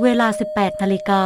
เวลา 18นาฬิกา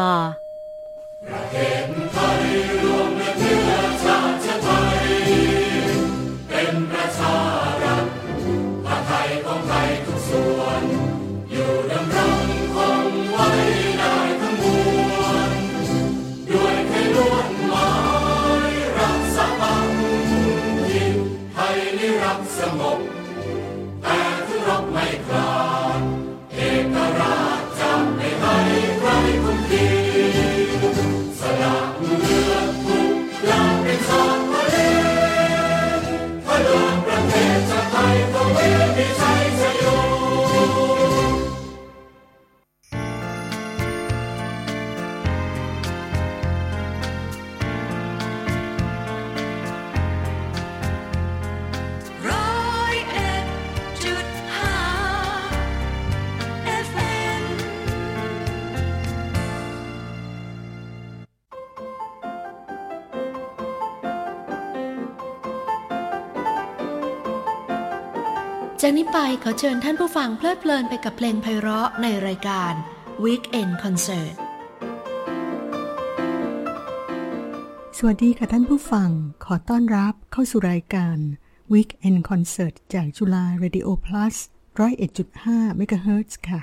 ไปขอเชิญท่านผู้ฟังเพลิดเพลินไปกับเพลงไพเราะในรายการ Weekend Concert สวัสดีค่ะท่านผู้ฟัง ขอต้อนรับเข้าสู่รายการ Weekend Concert จากจุฬา Radio Plus 101.5 MHz ค่ะ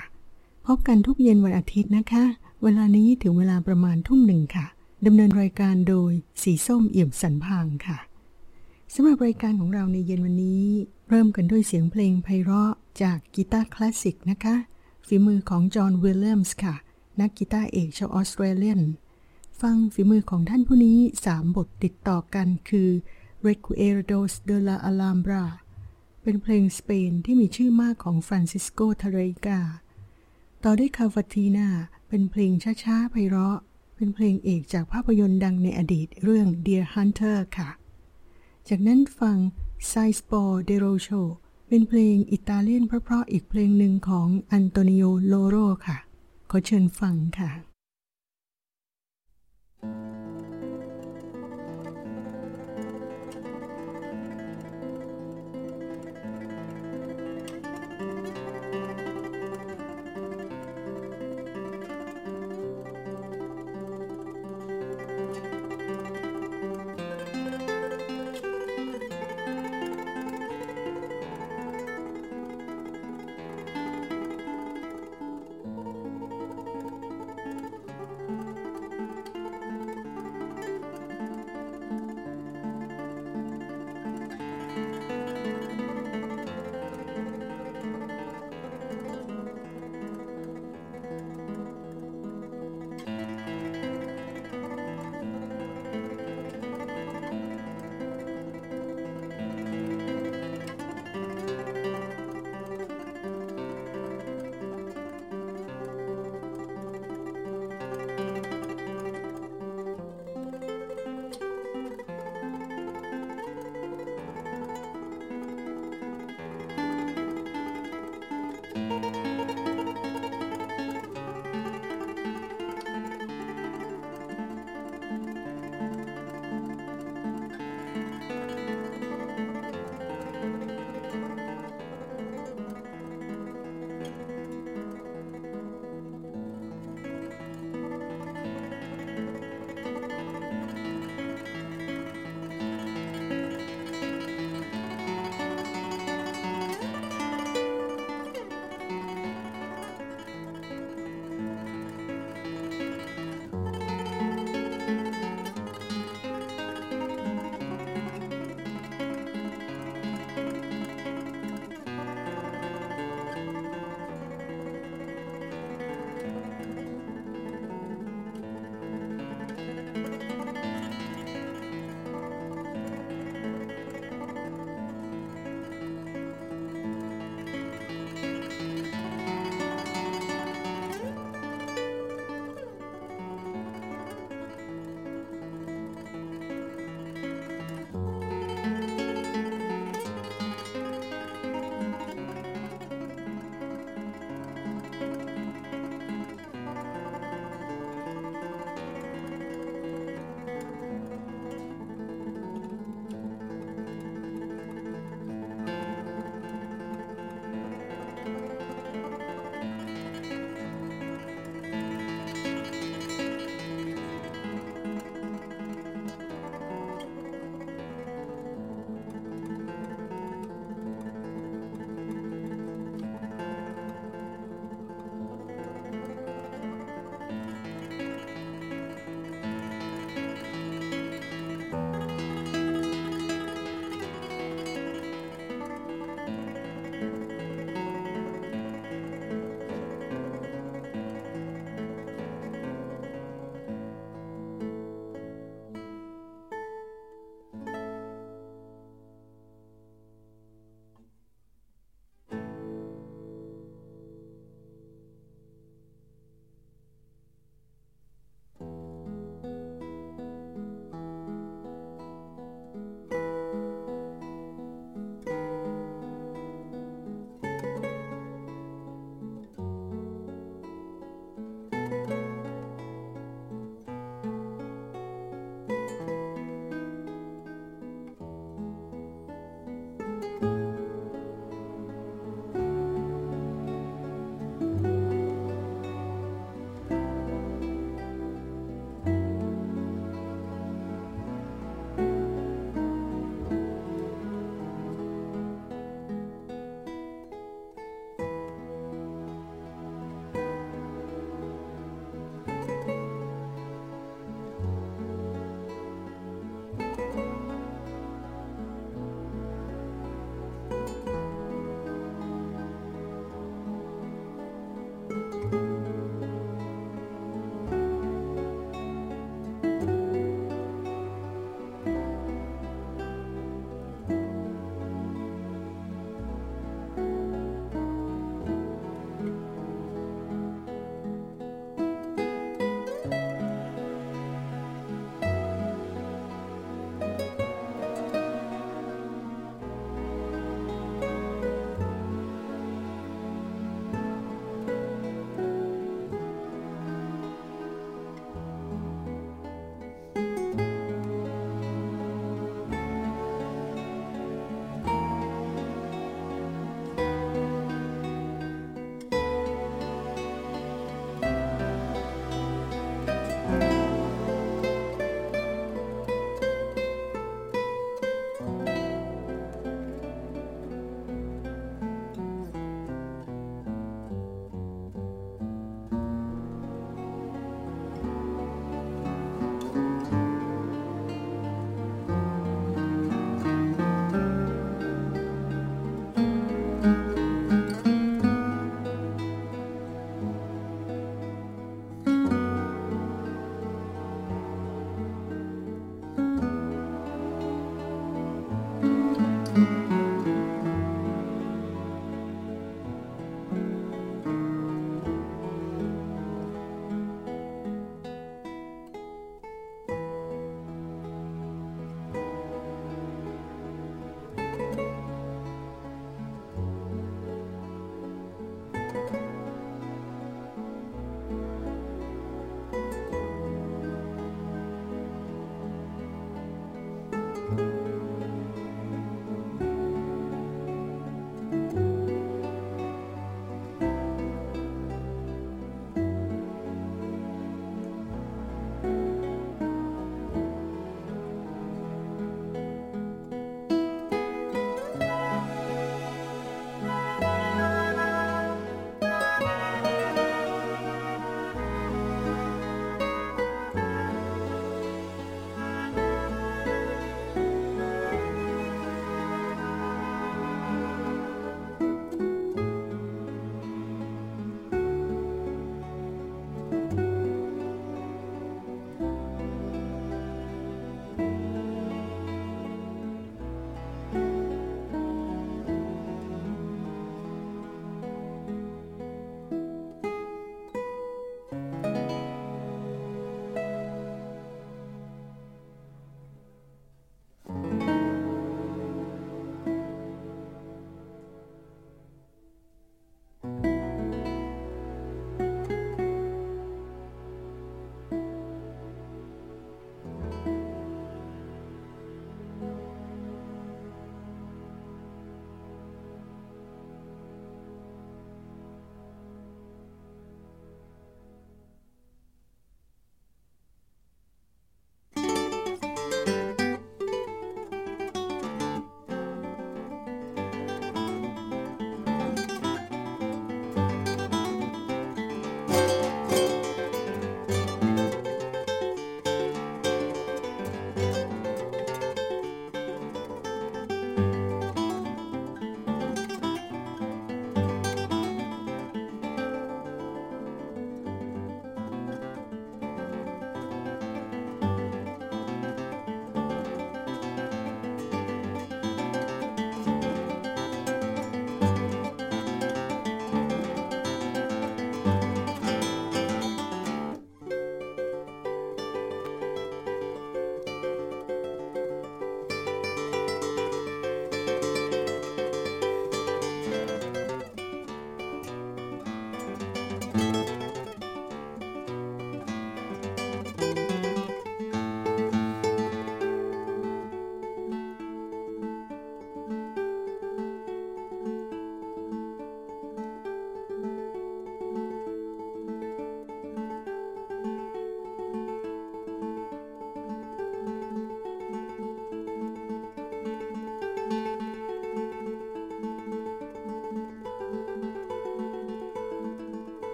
พบกันทุกเย็นวันอาทิตย์นะคะ เวลานี้ถึงเวลาประมาณทุ่มหนึ่งค่ะ ดำเนินรายการโดยสีส้มเอี่ยมสันพางค่ะสำหรับรายการของเราในเย็นวันนี้ เริ่มกันด้วยเสียงเพลงไพเราะจากกีตาร์คลาสสิกนะคะ ฝีมือของจอห์นวิลเลียมส์ค่ะ นักกีตาร์เอกชาว Australian ฟังฝีมือของท่านผู้นี้ 3 บทติดต่อกันคือ Recuerdos de la Alhambra เป็นเพลงสเปนที่มีชื่อมากของฟรานซิสโกทาร์เรกา ต่อด้วย Cavatina เป็นเพลงช้าๆไพเราะ เป็นเพลงเอกจากภาพยนตร์ดังในอดีตเรื่อง Deer Hunter ค่ะ จากนั้นฟัง s i s p o r de Rocho เป็นเพลงอิตาเลียนเพราะๆอีกเพลงหนึ่งของอันโตนิโอเลาโรค่ะ ขอเชิญฟังค่ะ thank you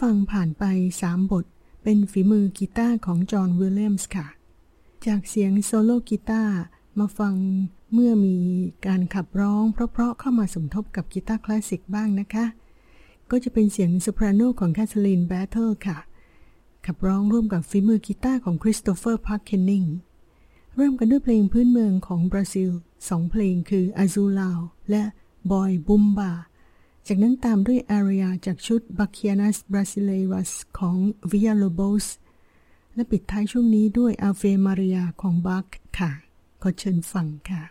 ฟังผ่านไป 3 บท เป็นฝีมือกีตาร์ของจอห์นวิลเลียมส์ค่ะ จากเสียงโซโล่กีตาร์มาฟังเมื่อมีการขับร้องเพราะๆเข้ามาสมทบกับกีตาร์คลาสสิกบ้างนะคะ ก็จะเป็นเสียงโซปราโนของแคทเธอรีนแบทเทิลค่ะ ขับร้องร่วมกับฝีมือกีตาร์ของคริสโตเฟอร์พาร์คเคนนิงเริ่มกันด้วยเพลงพื้นเมืองของบราซิลสองเพลงคือ Azulao และ Boy Bumba จากนั้นตามด้วยอารียจากชุด Bachianas Brasileiras ของ Villalobos และปิดท้ายช่วงนี้ด้วย Ave Maria ของบัคค่ะ ขอเชิญฟังค่ะ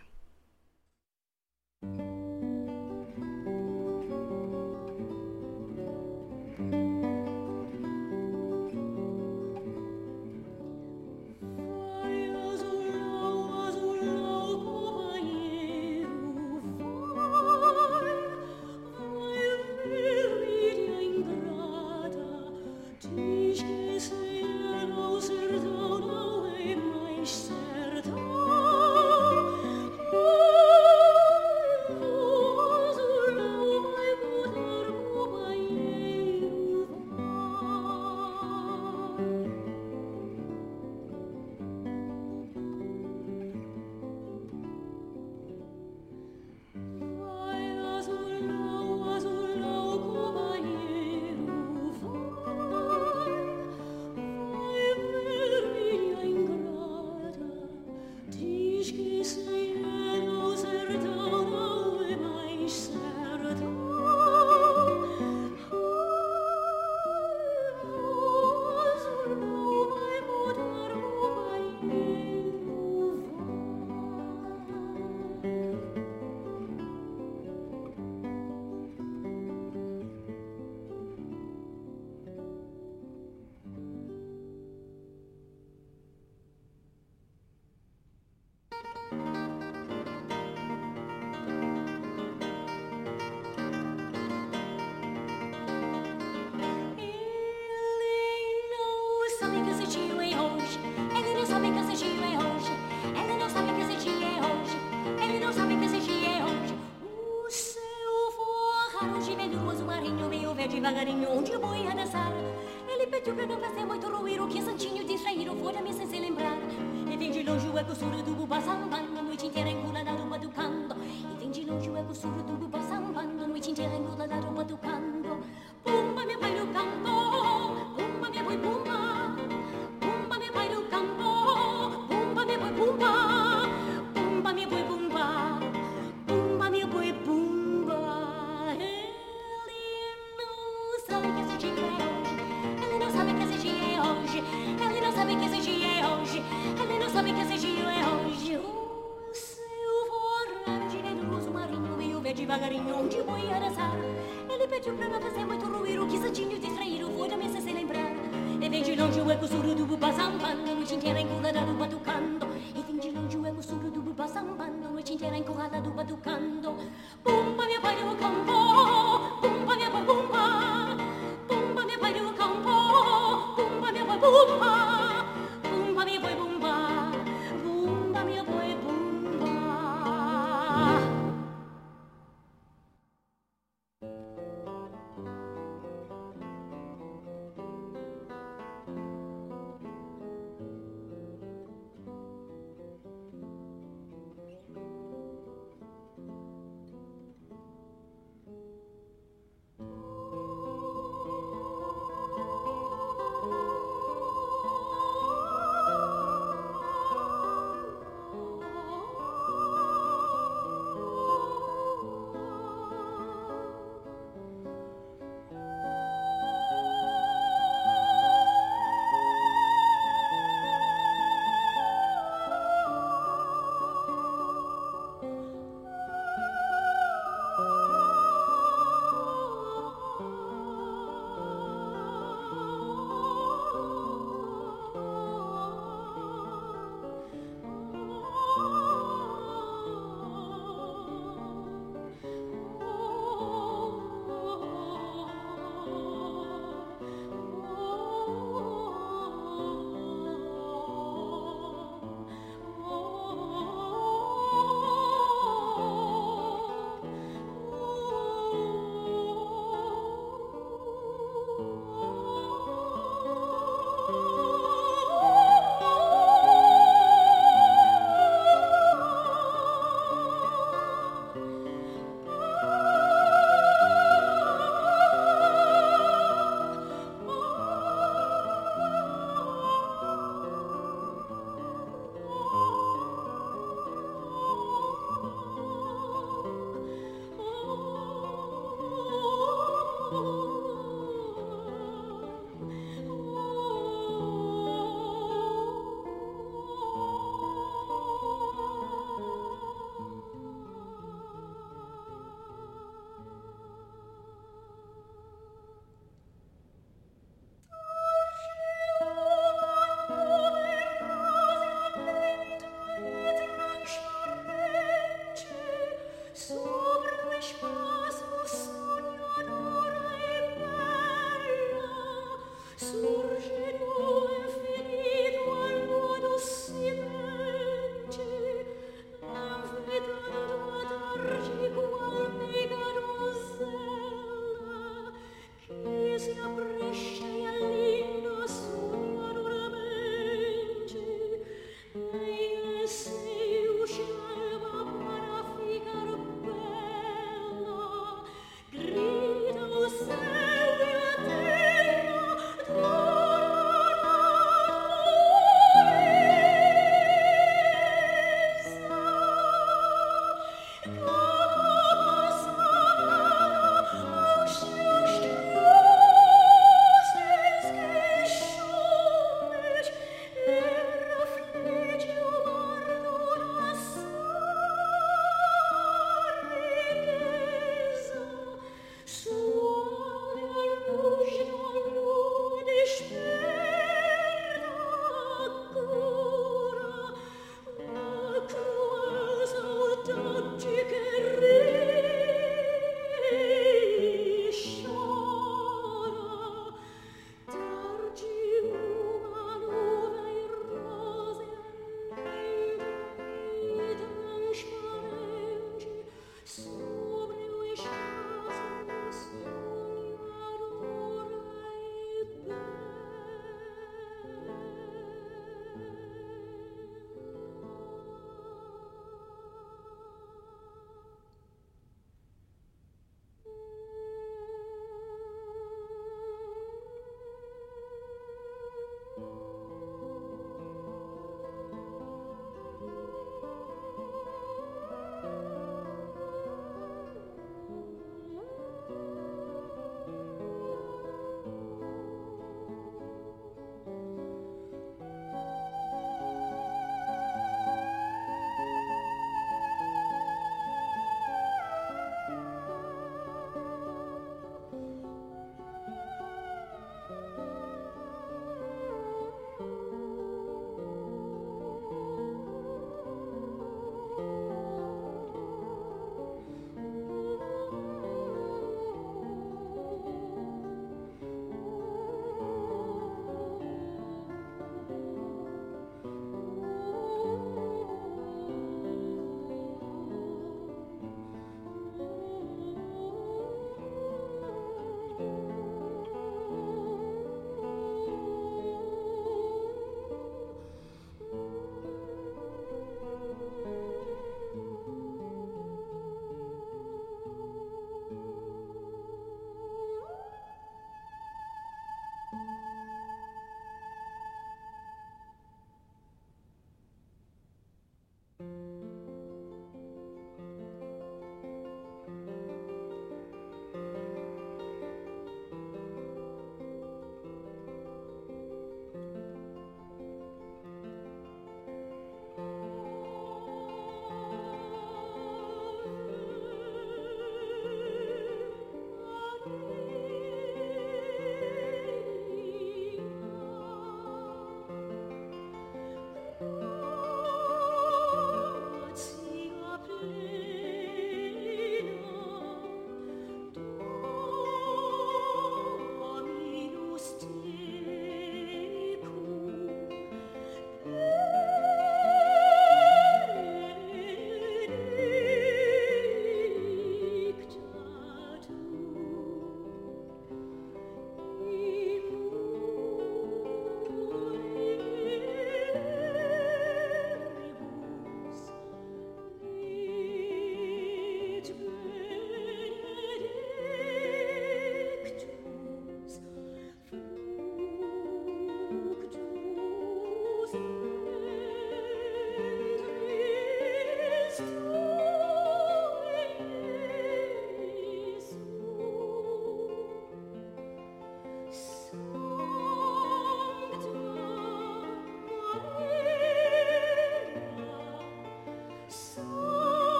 Vai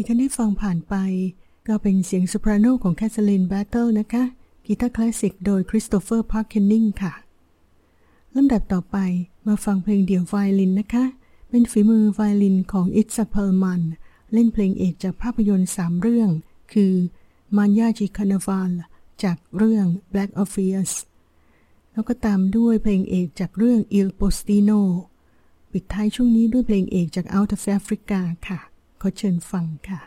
ที่ท่านได้ฟังผ่านไป ก็เป็นเสียงโซปราโนของแคทเธอรีนแบตเติลนะคะกีตาร์คลาสสิกโดยคริสโตเฟอร์พาร์คเคนนิงค่ะลำดับต่อไปมาฟังเพลงเดี่ยวไวโอลินนะคะ เป็นฝีมือไวโอลินของอิตซักเพลมันเล่นเพลงเอกจากภาพยนตร์สามเรื่อง คือ Manhã de Carnaval จากเรื่อง Black Orpheus แล้วก็ตามด้วยเพลงเอกจากเรื่อง Il Postino ปิดท้ายช่วงนี้ด้วยเพลงเอกจาก Out of Africa ค่ะ ขอเชิญฟังค่ะ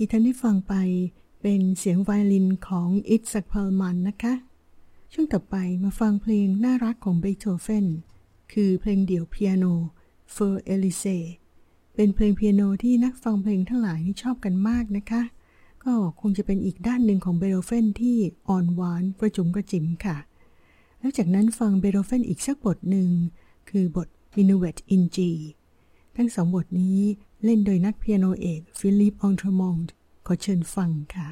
ที่ท่านได้ฟังไปเป็นเสียงไวโอลินของอิตซักเพลมันนะคะ ช่วงต่อไปมาฟังเพลงน่ารักของเบโธเฟนคือเพลงเดี่ยวเปียโน Für Elise เป็นเพลงเปียโนที่นักฟังเพลงทั้งหลายนี่ชอบกันมากนะคะ ก็คงจะเป็นอีกด้านหนึ่งของเบโธเฟนที่อ่อนหวานกระจุ๋มกระจิ๋มค่ะ แล้วจากนั้นฟังเบโธเฟนอีกสักบทหนึ่งคือบท Minuet in G ทั้งสองบทนี้ เล่นโดยนักเปียโนเอกฟิลิปองทรมองด์ขอเชิญฟังค่ะ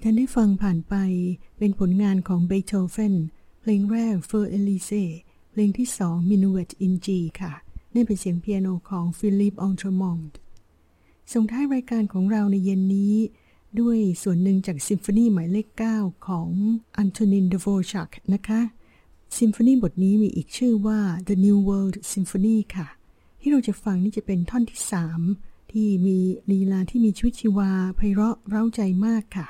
ที่ท่านได้ฟังผ่านไปเป็นผลงานของเบโธเฟนเพลงแรก Für Elise เพลงที่สอง Minuet in G ค่ะนี่เป็นเสียงเปียโนของฟิลิปองทรมอนด์ส่งท้ายรายการของเราในเย็นนี้ ด้วยส่วนหนึ่งจากซิมโฟนีหมายเลข 9 ของอันโทนินเดโวชักนะคะซิมโฟนีบทนี้มีอีกชื่อว่า The New World Symphony ค่ะ ที่เราจะฟังนี่จะเป็นท่อนที่ 3 ที่มีลีลาที่มีชีวิตชีวาไพเราะเร้าใจมากค่ะ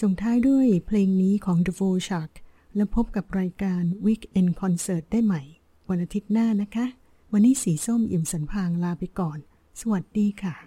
ส่งท้ายด้วยเพลงนี้ของ The Vow Shark และพบกับรายการ Weekend Concert ได้ใหม่ วันอาทิตย์หน้านะคะ วันนี้สีส้มอิ่มสันพางลาไปก่อน สวัสดีค่ะ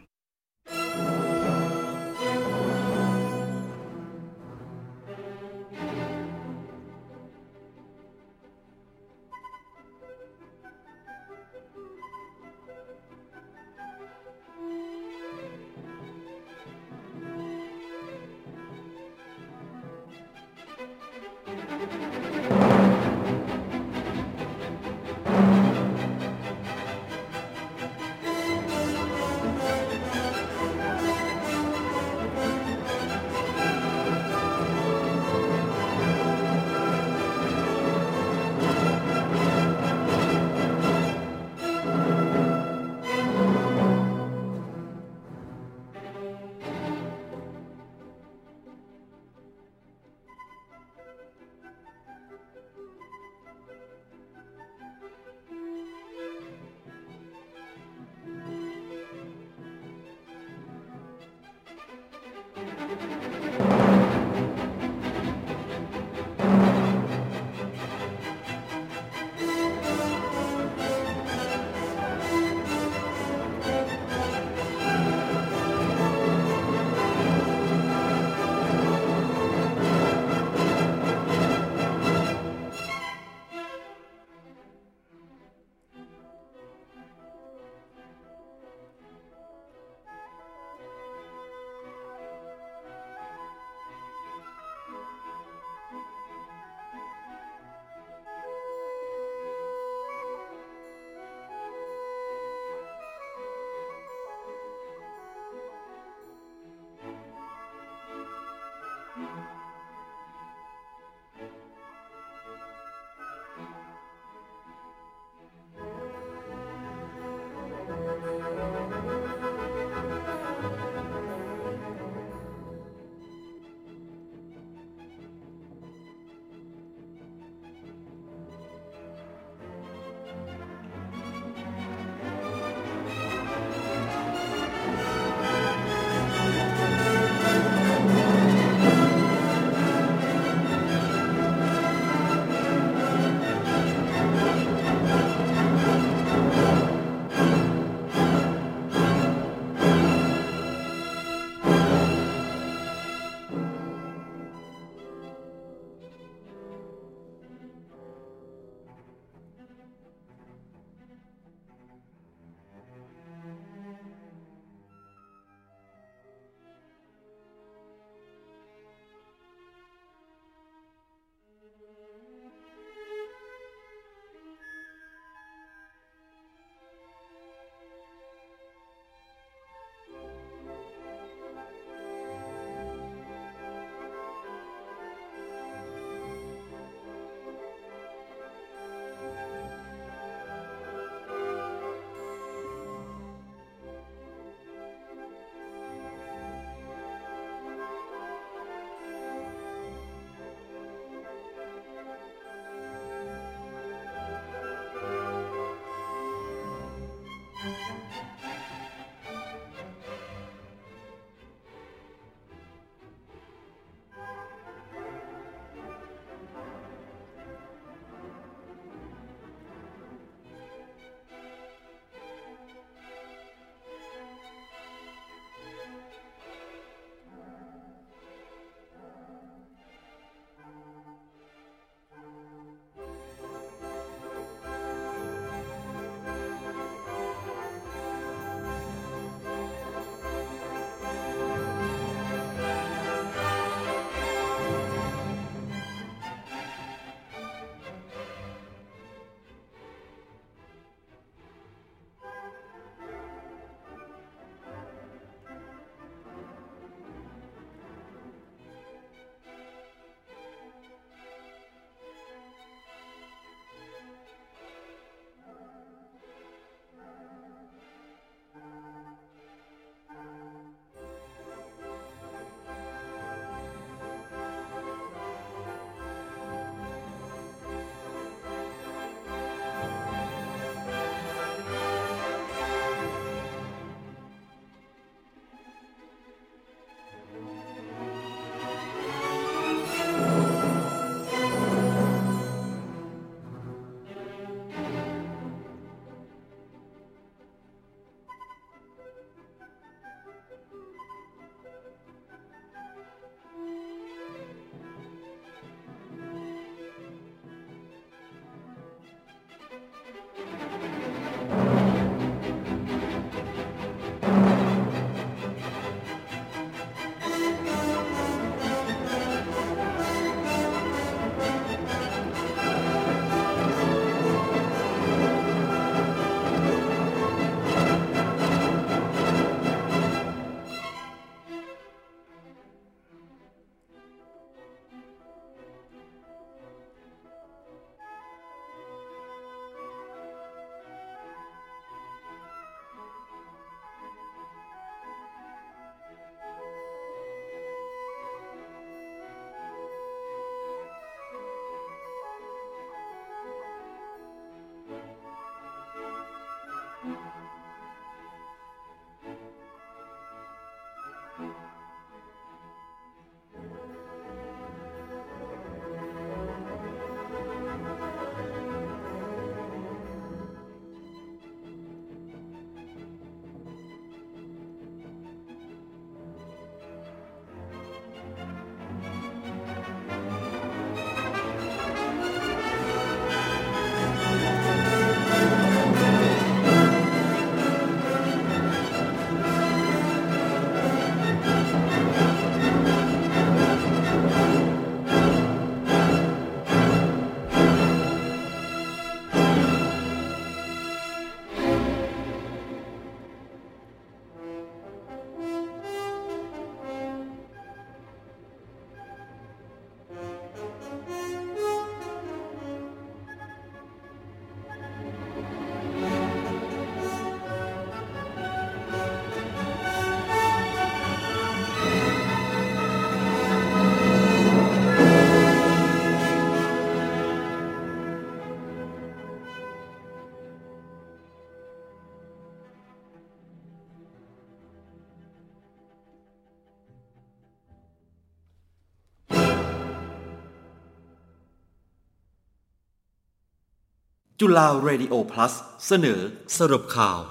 จุฬาเรดิโอพลัสเสนอสรุปข่าว ร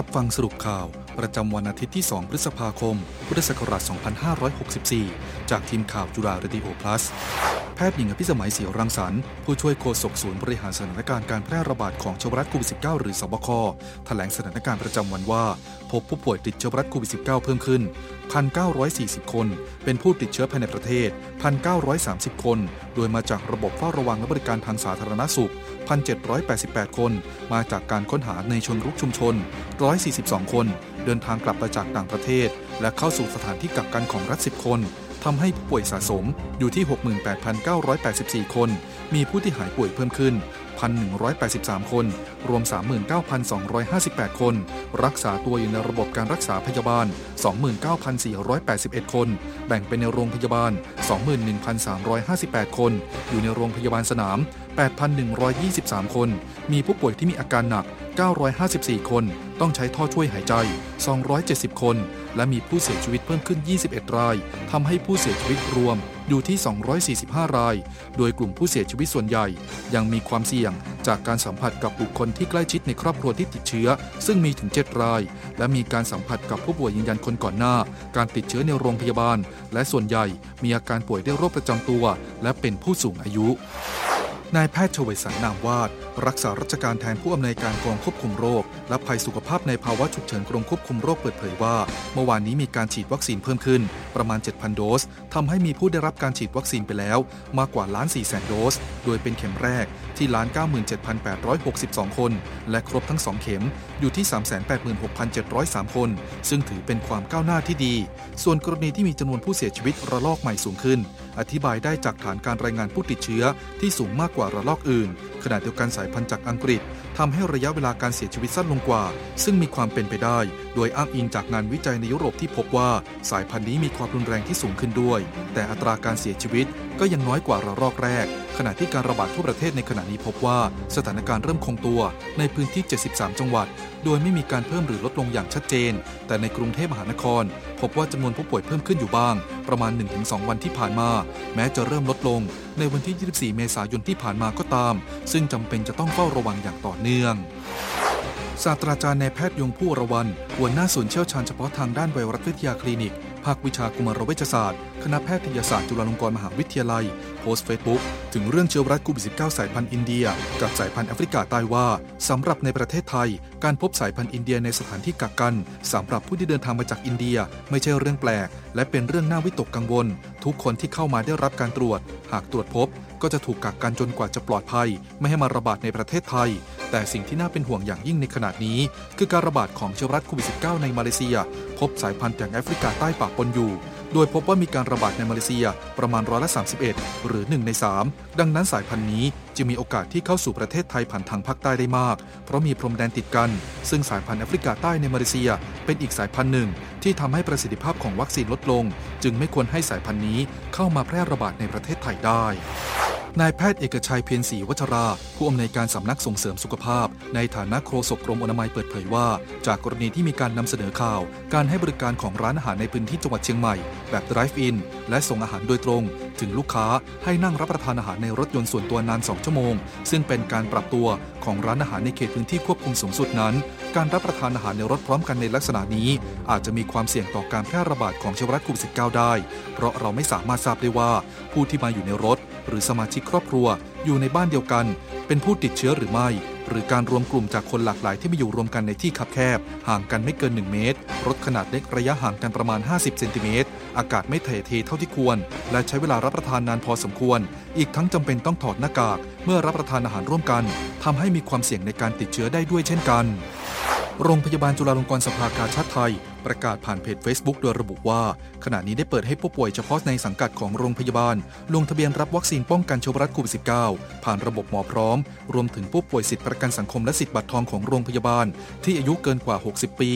ับฟังสรุปข่าว ประจำวันอาทิตย์ที่ 2 พฤษภาคม พุทธศักราช 2564 จากทีมข่าวจุฬาเรดิโอพลัส ทย์หญิงอภิสมัยเสียวรังสรรค์ผู้ช่วยโฆษกศูนย์บริหารสถานการณ์การแพร่ระบาดของเชื้อรัสโควิด -19 หรือสบค แถลงสถานการณ์ประจำวันว่า พบผู้ป่วยติดเชื้อไวรัสโควิด -19 เพิ่มขึ้น 1,940 คน เป็นผู้ติดเชื้อภายในประเทศ 1,930 คน โดยมาจากระบบเฝ้าระวังและบริการทางสาธารณสุข 1,788 คน มาจากการค้นหาในชนรุกชุมชน 142 คน เดินทางกลับมาจากต่างประเทศ และเข้าสู่สถานที่กักกันของรัฐ 10 คน ทำให้ผู้ป่วยสะสมอยู่ที่ 68,984 คน มีผู้ที่หายป่วยเพิ่มขึ้น 1,183 คน รวม 39,258 คน รักษาตัวอยู่ในระบบการรักษาพยาบาล 29,481 คน แบ่งเป็นในโรงพยาบาล 21,358 คน อยู่ในโรงพยาบาลสนาม 8,123 คน มีผู้ป่วยที่มีอาการหนัก 954 คน ต้องใช้ท่อช่วยหายใจ 270 คน และมีผู้เสียชีวิตเพิ่มขึ้น 21 รายทำให้ผู้เสียชีวิตรวมอยู่ที่ 245 ราย โดยกลุ่มผู้เสียชีวิตส่วนใหญ่ ยังมีความเสี่ยงจากการสัมผัสกับบุคคลที่ใกล้ชิดในครอบครัวที่ติดเชื้อ ซึ่งมีถึง 7 ราย และมีการสัมผัสกับผู้ป่วยยืนยันคนก่อนหน้า การติดเชื้อในโรงพยาบาล และส่วนใหญ่มีอาการป่วยด้วยโรคประจำตัว และเป็นผู้สูงอายุ นายแพทย์ชเวสันนามวาด รักษาราชการแทนผู้อำนวยการกองควบคุมโรค และภัยสุขภาพในภาวะฉุกเฉินกรมควบคุมโรคเปิดเผยว่า เมื่อวานนี้มีการฉีดวัคซีนเพิ่มขึ้น ประมาณ 7,000 โดสทำให้มีผู้ได้รับการฉีดวัคซีนไปแล้ว มากกว่าล้าน4แสนโดส โดยเป็นเข็มแรกที่ล้าน97,862 คน และครบทั้ง 2 เข็มอยู่ที่ 386,703 คน ซึ่งถือเป็นความก้าวหน้าที่ดี ส่วนกรณีที่มีจำนวนผู้เสียชีวิตระลอกใหม่สูงขึ้น อธิบายได้จากฐานการรายงานผู้ติดเชื้อที่สูงมากกว่าระลอกอื่น ขณะเดียวกันสายพันธุ์จากอังกฤษทำให้ระยะเวลาการเสียชีวิตสั้นลงกว่า ซึ่งมีความเป็นไปได้ โดยอ้างอิงจากงานวิจัยในยุโรปที่พบว่าสายพันธุ์นี้มีความรุนแรงที่สูงขึ้นด้วย แต่อัตราการเสียชีวิตก็ยังน้อยกว่าระลอกแรก ขณะที่การระบาดทั่วประเทศในขณะนี้พบว่า สถานการณ์เริ่มคงตัวในพื้นที่ 73 จังหวัด โดยไม่มีการเพิ่มหรือลดลงอย่างชัดเจน แต่ในกรุงเทพมหานคร พบว่าจำนวนผู้ป่วยเพิ่มขึ้นอยู่บ้าง ประมาณ 1-2 วันที่ผ่านมา แม้จะเริ่มลดลง ในวันที่ 24 เมษายนที่ผ่านมาก็ตาม ซึ่งจำเป็นจะต้องเฝ้าระวังอย่างต่อเนื่องศาสตราจารย์นายแพทย์ยงผู้อรวรรณหัวหน้าศูนย์เชี่ยวชาญเฉพาะทางด้านไวรัสวิทยาคลินิก ภาควิชากุมารเวชศาสตร์ คณะแพทยศาสตร์จุฬาลงกรณ์มหาวิทยาลัย โพสต์เฟซบุ๊กถึงเรื่องเชื้อไวรัสโควิด -19 สายพันธุ์อินเดีย กับสายพันธุ์แอฟริกาใต้ว่าสำหรับในประเทศไทย การพบสายพันธุ์อินเดียในสถานที่กักกันสำหรับผู้ที่เดินทางมาจากอินเดีย ไม่ใช่เรื่องแปลก และเป็นเรื่องน่าวิตกกังวล ทุกคนที่เข้ามาได้รับการตรวจ หากตรวจพบ ก็จะถูกกักกันจนกว่าจะปลอดภัย ไม่ให้มาระบาดในประเทศไทย แต่สิ่งที่น่าเป็นห่วงอย่างยิ่งในขณะนี้ คือการระบาดของเชื้อไวรัสโควิด -19 ในมาเลเซีย พบสายพันธุ์จากแอฟริกาใต้ปะปนอยู่ โดยพบว่ามีการระบาดในมาเลเซียประมาณร้อยละ31 หรือ 1 ใน 3 ดังนั้นสายพันธุ์นี้จึงมีโอกาสที่เข้าสู่ประเทศไทยผ่านทางภาคใต้ได้มาก เพราะมีพรมแดนติดกัน ซึ่งสายพันธุ์แอฟริกาใต้ในมาเลเซีย เป็นอีกสายพันธุ์หนึ่ง ที่ทำให้ประสิทธิภาพของวัคซีนลดลง จึงไม่ควรให้สายพันธุ์นี้เข้ามาแพร่ระบาดในประเทศไทยได้ นายแพทย์เอกชัยเพียรศรีวัชรา ผู้อำนวยการสำนักส่งเสริมสุขภาพ ในฐานะโฆษกกรมอนามัยเปิดเผยว่า จากกรณีที่มีการนำเสนอข่าว การให้บริการของร้านอาหารในพื้นที่จังหวัดเชียงใหม่ แบบ drive in และส่งอาหารโดยตรง ถึงลูกค้าให้นั่งรับประทานอาหารในรถยนต์ส่วนตัวนาน 2 ชั่วโมง ซึ่งเป็นการปรับตัวของร้านอาหารในเขตพื้นที่ควบคุมสูงสุดนั้น การรับประทานอาหารในรถพร้อมกันในลักษณะนี้ อาจจะมีความเสี่ยงต่อการแพร่ระบาดของเชื้อไวรัสโควิด -19 ได้ เพราะเราไม่สามารถทราบได้ว่าผู้ที่มาอยู่ในรถ หรือสมาชิกครอบครัวอยู่ในบ้านเดียวกัน เป็นผู้ติดเชื้อหรือไม่ หรือการรวมกลุ่มจากคนหลากหลายที่มาอยู่รวมกันในที่คับแคบ ห่างกันไม่เกิน 1 เมตร รถขนาดเล็กระยะห่างกันประมาณ 50 เซนติเมตร อากาศไม่ถ่ายเทเท่าที่ควร และใช้เวลารับประทานนานพอสมควร อีกทั้งจำเป็นต้องถอดหน้ากาก เมื่อรับประทานอาหารร่วมกันทำให้มีความเสี่ยงในการติดเชื้อได้ด้วยเช่นกัน โรงพยาบาลจุฬาลงกรณ์สภากาชาติไทย ประกาศผ่านเพจ Facebook โดยระบุว่า ขณะนี้ได้เปิดให้ผู้ป่วยเฉพาะในสังกัดของโรงพยาบาล ลงทะเบียนรับวัคซีนป้องกันเชื้อไวรัสโควิด -19 ผ่านระบบหมอพร้อม รวมถึงผู้ป่วยสิทธิประกันสังคมและสิทธิบัตรทองของโรงพยาบาล ที่อายุเกินกว่า 60 ปี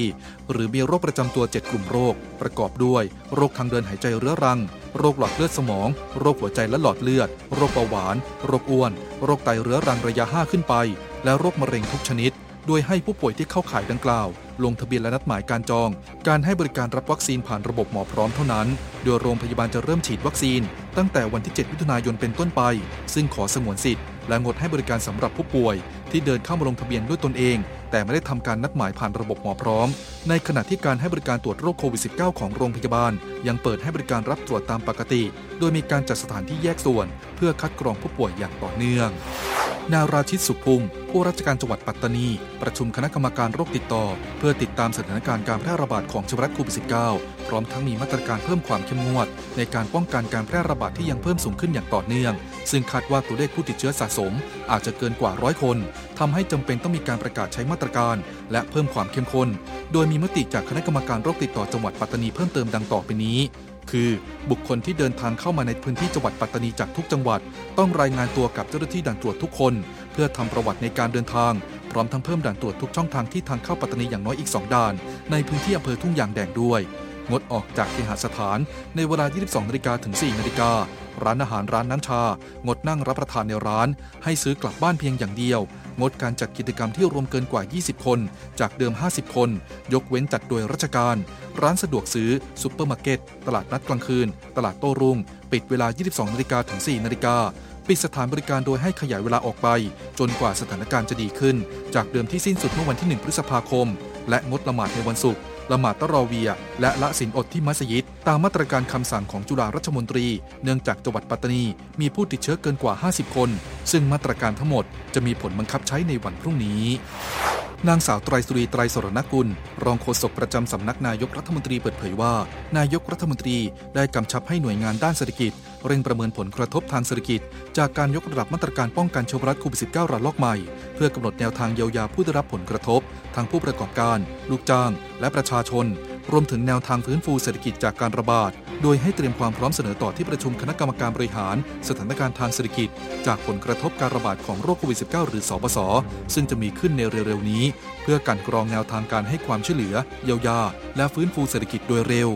หรือมีโรคประจำตัว 7 กลุ่มโรค ประกอบด้วย โรคทางเดินหายใจเรื้อรัง โรคหลอดเลือดสมอง โรคหัวใจและหลอดเลือด โรคเบาหวาน โรคอ้วน โรคไตเรื้อรังระยะ 5 ขึ้นไป และโรคมะเร็งทุกชนิด โดยให้ผู้ป่วยที่เข้าข่ายดังกล่าว ลงทะเบียนและนัดหมายการจอง การให้บริการรับวัคซีนผ่านระบบหมอพร้อมเท่านั้น โดยโรงพยาบาลจะเริ่มฉีดวัคซีน ตั้งแต่วันที่ 7 มิถุนายนเป็นต้นไป ซึ่งขอสงวนสิทธิ์ และงดให้บริการสำหรับผู้ป่วย ที่เดินเข้ามาลงทะเบียนด้วยตนเอง แต่ไม่ได้ทำการนัดหมายผ่านระบบหมอพร้อม ในขณะที่การให้บริการตรวจโรคโควิด -19 ของโรงพยาบาล ยังเปิดให้บริการรับตรวจตามปกติ โดยมีการจัดสถานที่แยกส่วน เพื่อคัดกรองผู้ป่วยอย่างต่อเนื่องนาราชิตสุภูมิผู้ราชการจังหวัดปัตตานี ประชุมคณะกรรมการโรคติดต่อ เพื่อติดตามสถานการณ์การแพร่ระบาดของเชื้อไวรัสโควิด -19 พร้อมทั้งมีมาตรการเพิ่มความเข้มงวด ในการป้องกันการแพร่ระบาดที่ยังเพิ่มสูงขึ้นอย่างต่อเนื่อง ซึ่งคาดว่าตัวเลขผู้ติดเชื้อสะสม อาจจะเกินกว่าร้อยคนทำให้จำเป็นต้องมีการประกาศใช้มาตรการ และเพิ่มความเข้มข้น โดยมีมติจากคณะกรรมการโรคติดต่อจังหวัดปัตตานีเพิ่มเติมดังต่อไปนี้คือบุคคลที่เดินทางเข้ามาในพื้นที่จังหวัดปัตตานีจากทุกจังหวัด ต้องรายงานตัวกับเจ้าหน้าที่ด่านตรวจทุกคน เพื่อทำประวัติในการเดินทาง พร้อมทั้งเพิ่มด่านตรวจทุกช่องทางที่ทางเข้าปัตตานีอย่างน้อยอีก 2 ด่าน ในพื้นที่อำเภอทุ่งยางแดงด้วย งดออกจากเคหสถานในเวลา 22นาฬิกาถึง 4นาฬิการ้านอาหารร้านน้ำชา งดนั่งรับประทานในร้าน ให้ซื้อกลับบ้านเพียงอย่างเดียว งดการจัดกิจกรรมที่รวมเกินกว่า 20 คน จากเดิม 50 คน ยกเว้นจัดโดยราชการ ร้านสะดวกซื้อซุปเปอร์มาร์เก็ต ตลาดนัดกลางคืน ตลาดโต้รุ่ง ปิดเวลา 22นาฬิกาถึง 4นาฬิกาปิดสถานบริการโดยให้ขยายเวลาออกไป จนกว่าสถานการณ์จะดีขึ้น จากเดิมที่สิ้นสุดเมื่อวันที่ 1 พฤษภาคม และงดละหมาดในวันศุกร์ ละหมาดตะรอเวีย และละสินอดที่มัสยิด ตามมาตรการคำสั่งของจุฬารัชมนตรี เนื่องจากจังหวัดปัตตานี มีผู้ติดเชื้อเกินกว่า 50 คน ซึ่งมาตรการทั้งหมดจะมีผลบังคับใช้ในวันพรุ่งนี้นางสาวไตรสุรีไตรสรณกุล รองโฆษกประจำสำนักนายกรัฐมนตรีเปิดเผยว่า นายกรัฐมนตรีได้กำชับให้หน่วยงานด้านเศรษฐกิจ เร่งประเมินผลกระทบทางเศรษฐกิจ จากการยกระดับมาตรการป้องกันเชื้อไวรัสโควิด -19 ระลอกใหม่ เพื่อกำหนดแนวทางเยียวยาผู้ได้รับผลกระทบทั้งผู้ประกอบการ ลูกจ้าง และประชาชน รวมถึงแนวทางฟื้นฟูเศรษฐกิจจากการระบาด โดยให้เตรียมความพร้อมเสนอต่อที่ประชุมคณะกรรมการบริหาร สถานการณ์ทางเศรษฐกิจ จากผลกระทบการระบาดของโรคโควิด -19 หรือสบศซึ่งจะมีขึ้นในเร็วๆนี้ เพื่อกันกรองแนวทางการให้ความช่วยเหลือ เยียวยา และฟื้นฟูเศรษฐกิจโดยเร็ว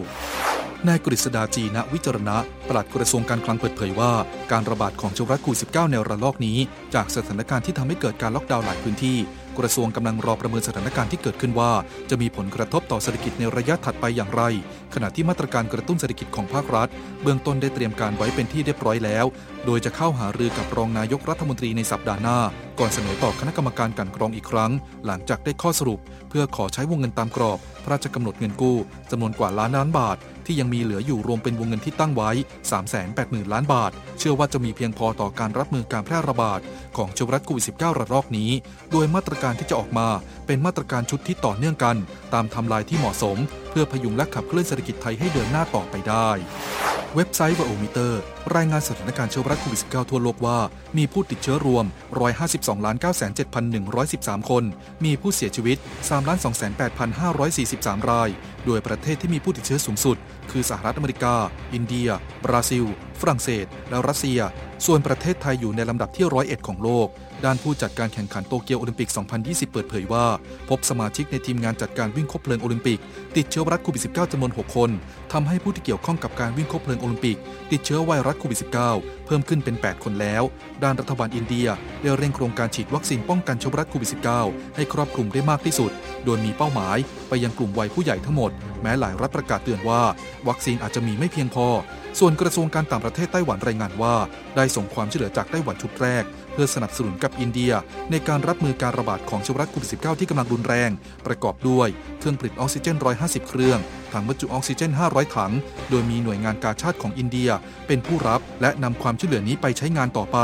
นายกฤษดาจีนะวิจารณะปลัดกระทรวงการคลังเปิดเผยว่า การระบาดของเชื้อไวรัสโควิด -19 ในระลอกนี้ จากสถานการณ์ที่ทำให้เกิดการล็อกดาวน์หลายพื้นที่กระทรวงกำลังรอประเมินสถานการณ์ที่เกิดขึ้นว่า จะมีผลกระทบต่อเศรษฐกิจในระยะถัดไปอย่างไร ขณะที่มาตรการกระตุ้นเศรษฐกิจของภาครัฐ เบื้องต้นได้เตรียมการไว้เป็นที่เรียบร้อยแล้ว โดยจะเข้าหารือกับรองนายกรัฐมนตรีในสัปดาห์หน้า ก่อนเสนอต่อคณะกรรมการกันกรองอีกครั้ง หลังจากได้ข้อสรุป เพื่อขอใช้วงเงินตามกรอบ พระราชกำหนดเงินกู้จำนวนกว่าล้านล้านบาทที่ยังมีเหลืออยู่รวมเป็นวงเงินที่ตั้งไว้ 380,000 ล้านบาท เชื่อว่าจะมีเพียงพอต่อการรับมือการแพร่ระบาดของเชื้อไวรัสโควิด -19 ระลอกนี้ โดยมาตรการที่จะออกมาเป็นมาตรการชุดที่ต่อเนื่องกัน ตามทม์ไลน์ที่เหมาะสม เพื่อพยุงและขับเคลื่อนเศรษฐกิจไทยให้เดินหน้าต่อไปได้ เว็บไซต์วโอมิเตอร์ รายงานสถานการณ์เชื้อไวรัสโควิด -19 ทั่วโลกว่า มีผู้ติดเชื้อรวม 152 97,113 คน มีผู้เสียชีวิต 3,28,543 ราย โดยประเทศที่มีผู้ติดเชื้อสูงสุด คือสหรัฐอเมริกา อินเดีย บราซิล ฝรั่งเศส และรัสเซีย ส่วนประเทศไทยอยู่ในลำดับที่ 101 ของโลก ด้านผู้จัดการแข่งขันโตเกียวโอลิมปิก 2020 เปิดเผยว่า พบสมาชิกในทีมงานจัดการวิ่งคบเพลิงโอลิมปิก ติดเชื้อไวรัสโควิด -19 จำนวน 6 คนทำให้ผู้ที่เกี่ยวข้องกับการวิ่งคบเพลิงโอลิมปิก ติดเชื้อไวรัสโควิด -19 เพิ่มขึ้นเป็น 8 คนแล้ว ด้านรัฐบาลอินเดียได้เร่งโครงการฉีดวัคซีนป้องกันเชื้อไวรัสโควิด -19 ให้ครอบคลุมได้มากที่สุด โดยมีเป้าหมาย ไปยังกลุ่มวัยผู้ใหญ่ทั้งหมด แม้หลายรัฐประกาศเตือนว่า วัคซีนอาจจะมีไม่เพียงพอ ส่วนกระทรวงการต่างประเทศไต้หวันรายงานว่า ได้ส่งความช่วยเหลือจากไต้หวันชุดแรก เพื่อสนับสนุนกับอินเดีย ในการรับมือการระบาดของเชื้อไวรัสโควิด -19 ที่กำลังรุนแรง ประกอบด้วยเครื่องผลิตออกซิเจน 150 เครื่อง ถังบรรจุออกซิเจน 500 ถัง โดยมีหน่วยงานกาชาติของอินเดีย เป็นผู้รับและนำความช่วยเหลือนี้ไปใช้งานต่อไป